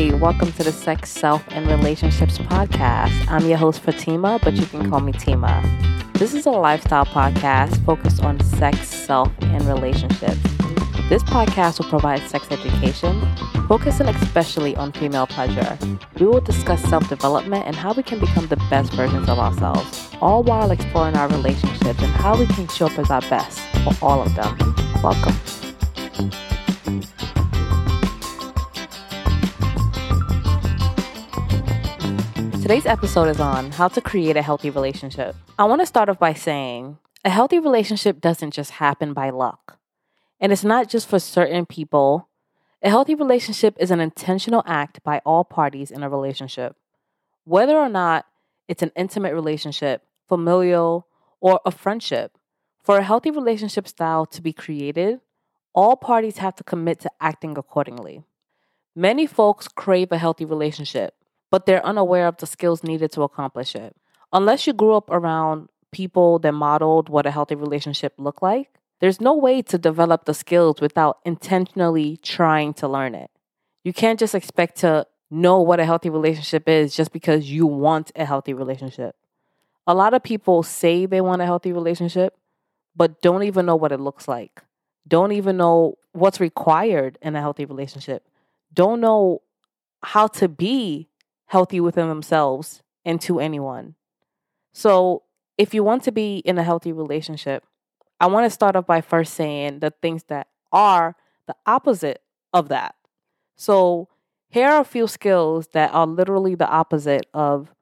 Hey, welcome to the Sex, Self, and Relationships podcast. I'm your host, Fatima, but you can call me Tima. This is a lifestyle podcast focused on sex, self, and relationships. This podcast will provide sex education, focusing especially on female pleasure. We will discuss self development and how we can become the best versions of ourselves, all while exploring our relationships and how we can show up as our best for all of them. Welcome. Today's episode is on how to create a healthy relationship. I want to start off by saying a healthy relationship doesn't just happen by luck. And it's not just for certain people. A healthy relationship is an intentional act by all parties in a relationship. Whether or not it's an intimate relationship, familial, or a friendship, for a healthy relationship style to be created, all parties have to commit to acting accordingly. Many folks crave a healthy relationship but they're unaware of the skills needed to accomplish it. Unless you grew up around people that modeled what a healthy relationship looked like, there's no way to develop the skills without intentionally trying to learn it. You can't just expect to know what a healthy relationship is just because you want a healthy relationship. A lot of people say they want a healthy relationship, but don't even know what it looks like. Don't even know what's required in a healthy relationship. Don't know how to be healthy within themselves and to anyone. So, if you want to be in a healthy relationship, I want to start off by first saying the things that are the opposite of that. So, here are a few skills that are literally the opposite of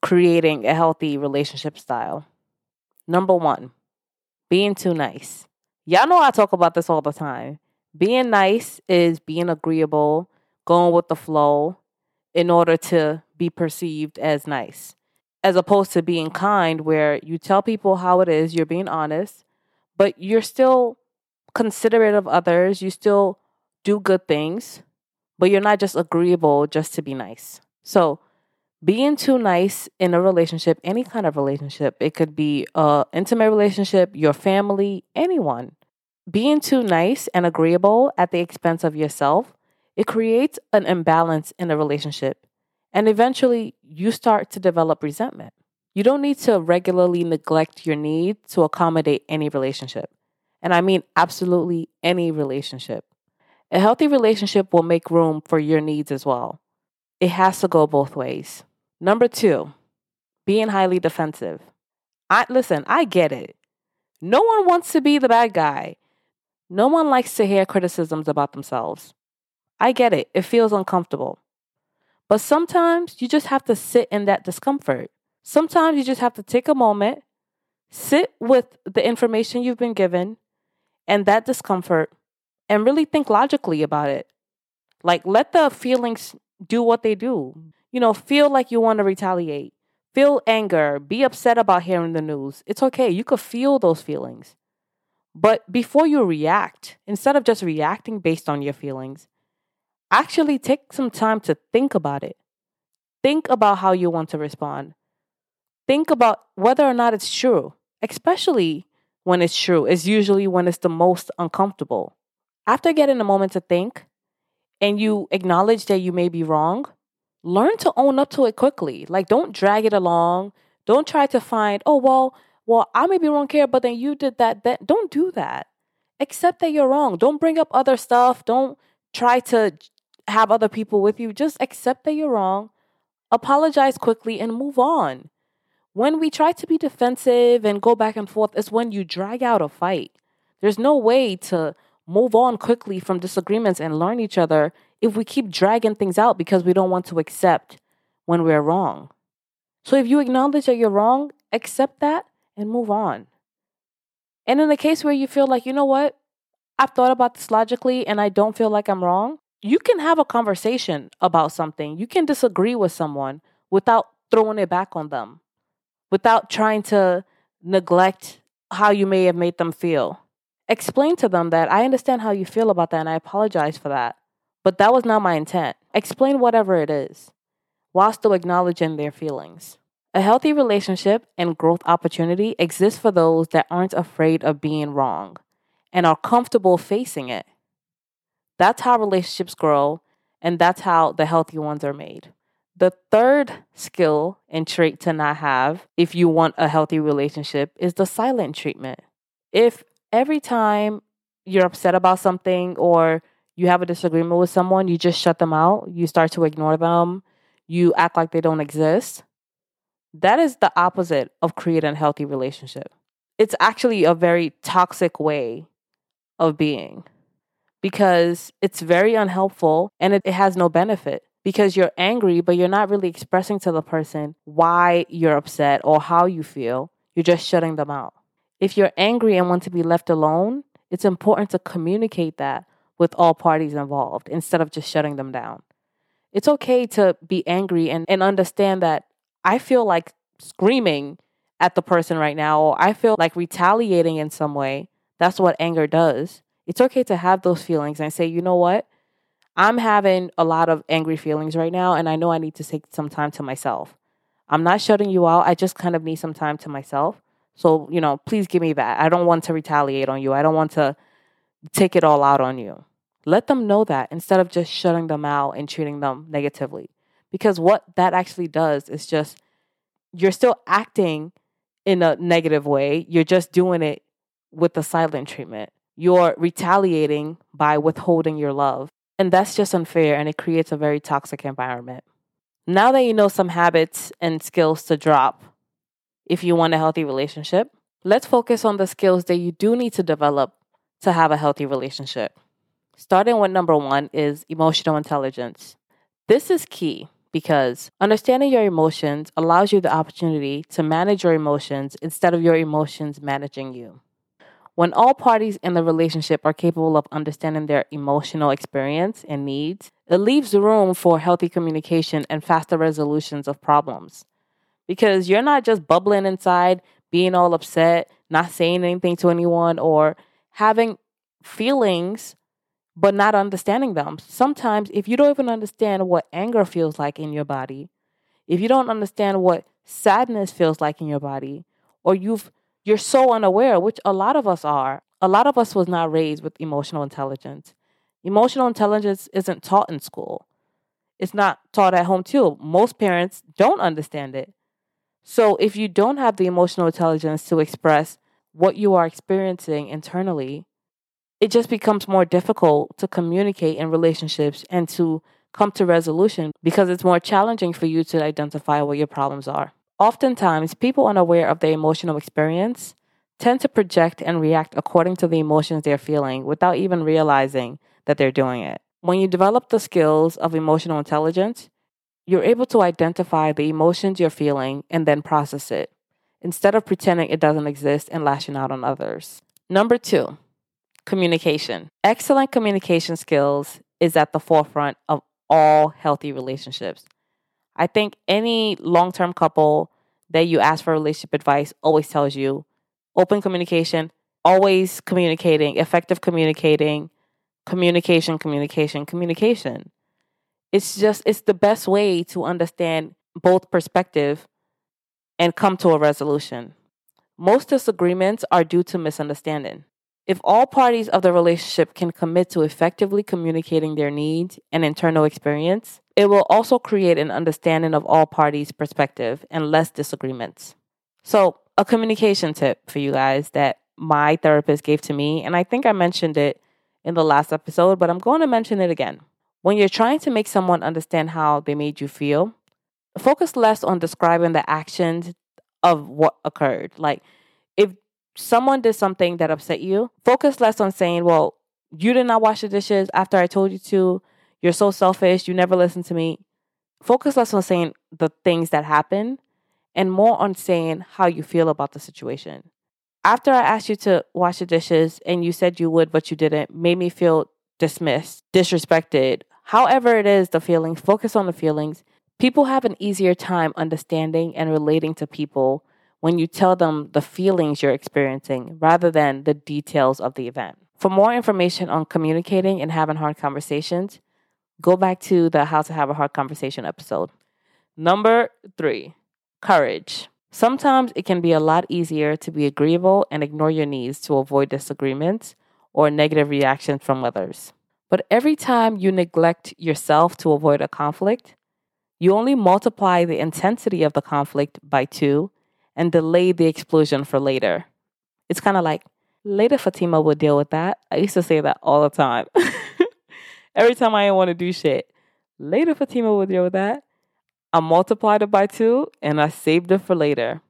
creating a healthy relationship style. Number one, being too nice. Y'all know I talk about this all the time. Being nice is being agreeable, going with the flow, in order to be perceived as nice, as opposed to being kind, where you tell people how it is, you're being honest, but you're still considerate of others, you still do good things, but you're not just agreeable just to be nice. So, being too nice in a relationship, any kind of relationship, it could be a intimate relationship, your family, anyone. Being too nice and agreeable at the expense of yourself it creates an imbalance in a relationship. And eventually, you start to develop resentment. You don't need to regularly neglect your need to accommodate any relationship. And I mean absolutely any relationship. A healthy relationship will make room for your needs as well. It has to go both ways. Number two, being highly defensive. I listen, I get it. No one wants to be the bad guy. No one likes to hear criticisms about themselves. I get it. It feels uncomfortable. But sometimes you just have to sit in that discomfort. Sometimes you just have to take a moment, sit with the information you've been given and that discomfort, and really think logically about it. Like, let the feelings do what they do. You know, feel like you want to retaliate, feel anger, be upset about hearing the news. It's okay. You could feel those feelings. But before you react, instead of just reacting based on your feelings, Actually, take some time to think about it. Think about how you want to respond. Think about whether or not it's true, especially when it's true. It's usually when it's the most uncomfortable. After getting a moment to think and you acknowledge that you may be wrong, learn to own up to it quickly. Like, don't drag it along. Don't try to find, oh, well, well, I may be wrong here, but then you did that. That don't do that. Accept that you're wrong. Don't bring up other stuff. Don't try to have other people with you, just accept that you're wrong, apologize quickly, and move on. When we try to be defensive and go back and forth, it's when you drag out a fight. There's no way to move on quickly from disagreements and learn each other if we keep dragging things out because we don't want to accept when we're wrong. So if you acknowledge that you're wrong, accept that and move on. And in the case where you feel like, you know what, I've thought about this logically and I don't feel like I'm wrong, you can have a conversation about something. You can disagree with someone without throwing it back on them, without trying to neglect how you may have made them feel. Explain to them that I understand how you feel about that and I apologize for that. But that was not my intent. Explain whatever it is while still acknowledging their feelings. A healthy relationship and growth opportunity exists for those that aren't afraid of being wrong and are comfortable facing it. That's how relationships grow And that's how the healthy ones are made. The third skill and trait to not have if you want a healthy relationship is the silent treatment. If every time you're upset about something or you have a disagreement with someone, you just shut them out, you start to ignore them, you act like they don't exist, that is the opposite of creating a healthy relationship. It's actually a very toxic way of being because it's very unhelpful and it, it has no benefit because you're angry, but you're not really expressing to the person why you're upset or how you feel. You're just shutting them out. If you're angry and want to be left alone, it's important to communicate that with all parties involved instead of just shutting them down. It's okay to be angry and, and understand that I feel like screaming at the person right now, or I feel like retaliating in some way. That's what anger does. It's okay to have those feelings and say, you know what? I'm having a lot of angry feelings right now, and I know I need to take some time to myself. I'm not shutting you out. I just kind of need some time to myself. So, you know, please give me that. I don't want to retaliate on you. I don't want to take it all out on you. Let them know that instead of just shutting them out and treating them negatively. Because what that actually does is just, you're still acting in a negative way. You're just doing it with the silent treatment. You're retaliating by withholding your love. And that's just unfair and it creates a very toxic environment. Now that you know some habits and skills to drop if you want a healthy relationship, let's focus on the skills that you do need to develop to have a healthy relationship. Starting with number one is emotional intelligence. This is key because understanding your emotions allows you the opportunity to manage your emotions instead of your emotions managing you. When all parties in the relationship are capable of understanding their emotional experience and needs, it leaves room for healthy communication and faster resolutions of problems. Because you're not just bubbling inside, being all upset, not saying anything to anyone, or having feelings but not understanding them. Sometimes, if you don't even understand what anger feels like in your body, if you don't understand what sadness feels like in your body, or you've you're so unaware, which a lot of us are. A lot of us was not raised with emotional intelligence. Emotional intelligence isn't taught in school. It's not taught at home too. Most parents don't understand it. So if you don't have the emotional intelligence to express what you are experiencing internally, it just becomes more difficult to communicate in relationships and to come to resolution because it's more challenging for you to identify what your problems are. Oftentimes, people unaware of their emotional experience tend to project and react according to the emotions they're feeling without even realizing that they're doing it. When you develop the skills of emotional intelligence, you're able to identify the emotions you're feeling and then process it instead of pretending it doesn't exist and lashing out on others. Number two, communication. Excellent communication skills is at the forefront of all healthy relationships. I think any long term couple that you ask for relationship advice always tells you open communication, always communicating, effective communicating, communication, communication, communication. It's just, it's the best way to understand both perspective and come to a resolution. Most disagreements are due to misunderstanding. If all parties of the relationship can commit to effectively communicating their needs and internal experience, it will also create an understanding of all parties' perspective and less disagreements. So, a communication tip for you guys that my therapist gave to me, and I think I mentioned it in the last episode, but I'm going to mention it again. When you're trying to make someone understand how they made you feel, focus less on describing the actions of what occurred. Like, if someone did something that upset you, focus less on saying, well, you did not wash the dishes after I told you to. You're so selfish. You never listen to me. Focus less on saying the things that happen and more on saying how you feel about the situation. After I asked you to wash the dishes and you said you would, but you didn't, made me feel dismissed, disrespected. However, it is the feelings, focus on the feelings. People have an easier time understanding and relating to people when you tell them the feelings you're experiencing rather than the details of the event. For more information on communicating and having hard conversations, go back to the How to Have a Hard Conversation episode. Number three, courage. Sometimes it can be a lot easier to be agreeable and ignore your needs to avoid disagreements or negative reactions from others. But every time you neglect yourself to avoid a conflict, you only multiply the intensity of the conflict by two and delay the explosion for later. It's kind of like, later Fatima will deal with that. I used to say that all the time. Every time I want to do shit, later Fatima will deal with that. I multiplied it by two and I saved it for later.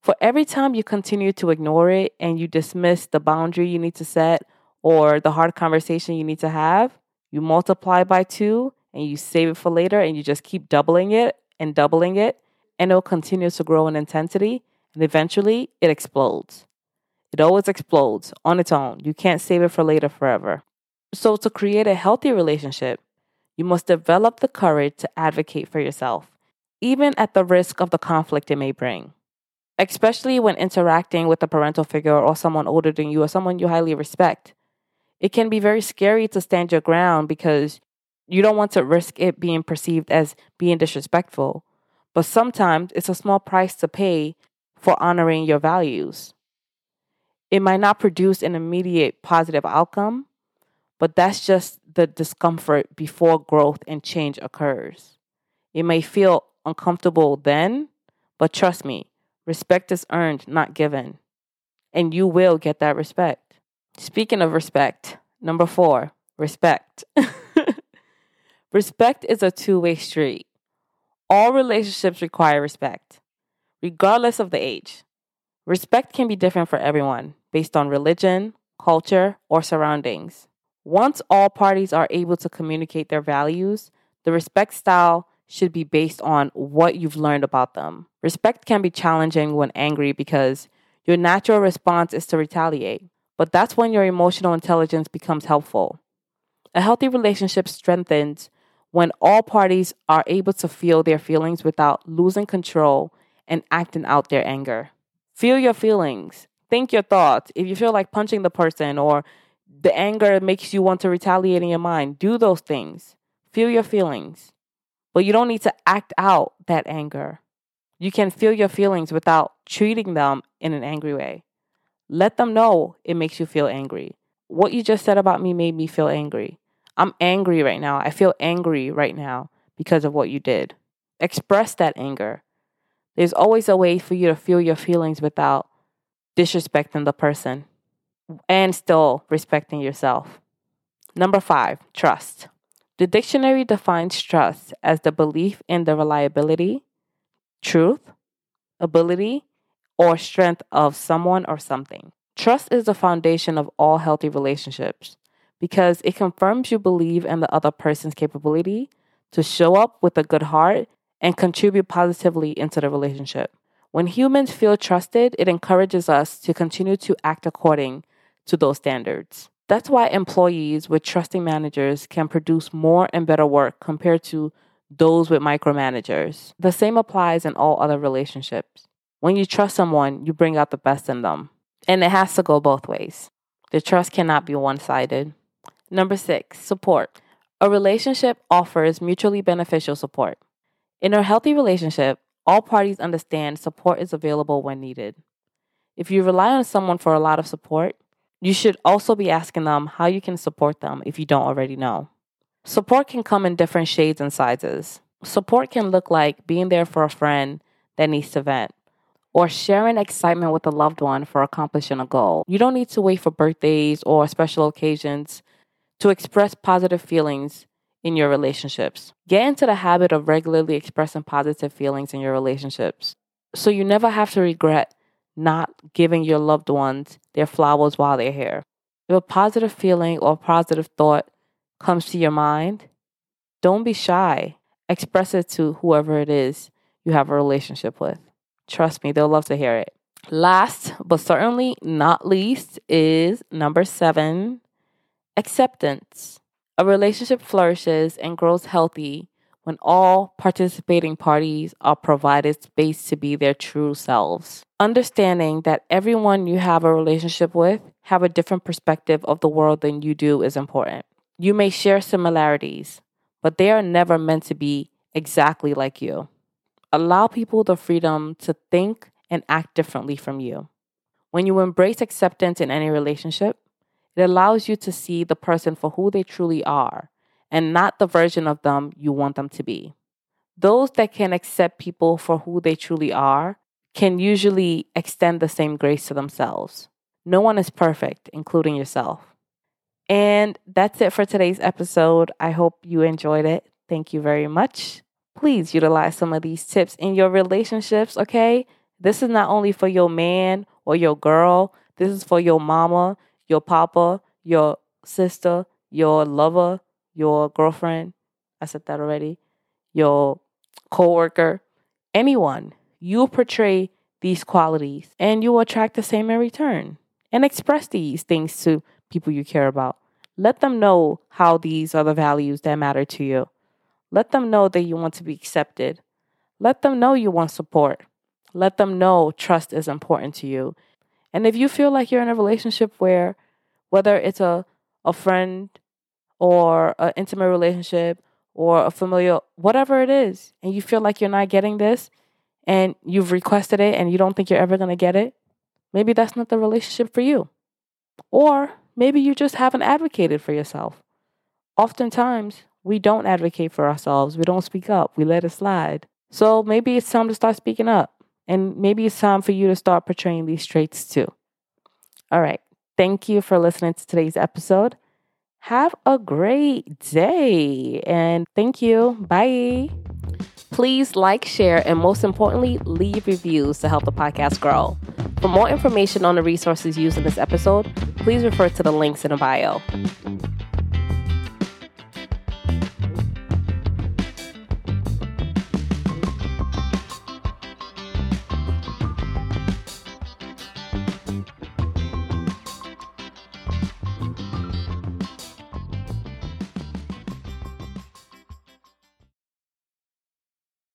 For every time you continue to ignore it and you dismiss the boundary you need to set or the hard conversation you need to have, you multiply by two and you save it for later and you just keep doubling it and doubling it and it'll continue to grow in intensity and eventually it explodes. It always explodes on its own. You can't save it for later forever. So, to create a healthy relationship, you must develop the courage to advocate for yourself, even at the risk of the conflict it may bring especially when interacting with a parental figure or someone older than you or someone you highly respect. It can be very scary to stand your ground because you don't want to risk it being perceived as being disrespectful. But sometimes it's a small price to pay for honoring your values. It might not produce an immediate positive outcome, but that's just the discomfort before growth and change occurs. It may feel uncomfortable then, but trust me, Respect is earned, not given. And you will get that respect. Speaking of respect, number four, respect. respect is a two way street. All relationships require respect, regardless of the age. Respect can be different for everyone based on religion, culture, or surroundings. Once all parties are able to communicate their values, the respect style should be based on what you've learned about them. Respect can be challenging when angry because your natural response is to retaliate, but that's when your emotional intelligence becomes helpful. A healthy relationship strengthens when all parties are able to feel their feelings without losing control and acting out their anger. Feel your feelings, think your thoughts. If you feel like punching the person or the anger makes you want to retaliate in your mind, do those things. Feel your feelings. But you don't need to act out that anger. You can feel your feelings without treating them in an angry way. Let them know it makes you feel angry. What you just said about me made me feel angry. I'm angry right now. I feel angry right now because of what you did. Express that anger. There's always a way for you to feel your feelings without disrespecting the person and still respecting yourself. Number five, trust. The dictionary defines trust as the belief in the reliability, truth, ability, or strength of someone or something. Trust is the foundation of all healthy relationships because it confirms you believe in the other person's capability to show up with a good heart and contribute positively into the relationship. When humans feel trusted, it encourages us to continue to act according to those standards. That's why employees with trusting managers can produce more and better work compared to those with micromanagers. The same applies in all other relationships. When you trust someone, you bring out the best in them. And it has to go both ways. The trust cannot be one sided. Number six, support. A relationship offers mutually beneficial support. In a healthy relationship, all parties understand support is available when needed. If you rely on someone for a lot of support, you should also be asking them how you can support them if you don't already know. Support can come in different shades and sizes. Support can look like being there for a friend that needs to vent or sharing excitement with a loved one for accomplishing a goal. You don't need to wait for birthdays or special occasions to express positive feelings in your relationships. Get into the habit of regularly expressing positive feelings in your relationships so you never have to regret not giving your loved ones their flowers while they're here. If a positive feeling or positive thought comes to your mind, don't be shy. Express it to whoever it is you have a relationship with. Trust me, they'll love to hear it. Last, but certainly not least, is number seven acceptance. A relationship flourishes and grows healthy when all participating parties are provided space to be their true selves. Understanding that everyone you have a relationship with have a different perspective of the world than you do is important. You may share similarities, but they are never meant to be exactly like you. Allow people the freedom to think and act differently from you. When you embrace acceptance in any relationship, It allows you to see the person for who they truly are and not the version of them you want them to be. Those that can accept people for who they truly are can usually extend the same grace to themselves. No one is perfect, including yourself. And that's it for today's episode. I hope you enjoyed it. Thank you very much. Please utilize some of these tips in your relationships, okay? This is not only for your man or your girl, this is for your mama, your papa, your sister, your lover, your girlfriend. I said that already. Your coworker, anyone. You portray these qualities and you will attract the same in return. And express these things to people you care about. Let them know how these are the values that matter to you. Let them know that you want to be accepted. Let them know you want support. Let them know trust is important to you. And if you feel like you're in a relationship where, whether it's a, a friend or an intimate relationship or a familial, whatever it is, and you feel like you're not getting this and you've requested it and you don't think you're ever going to get it, maybe that's not the relationship for you. Or maybe you just haven't advocated for yourself. Oftentimes, we don't advocate for ourselves. We don't speak up. We let it slide. So maybe it's time to start speaking up. And maybe it's time for you to start portraying these traits too. All right. Thank you for listening to today's episode. Have a great day. And thank you. Bye. Please like, share, and most importantly, leave reviews to help the podcast grow. For more information on the resources used in this episode, please refer to the links in the bio.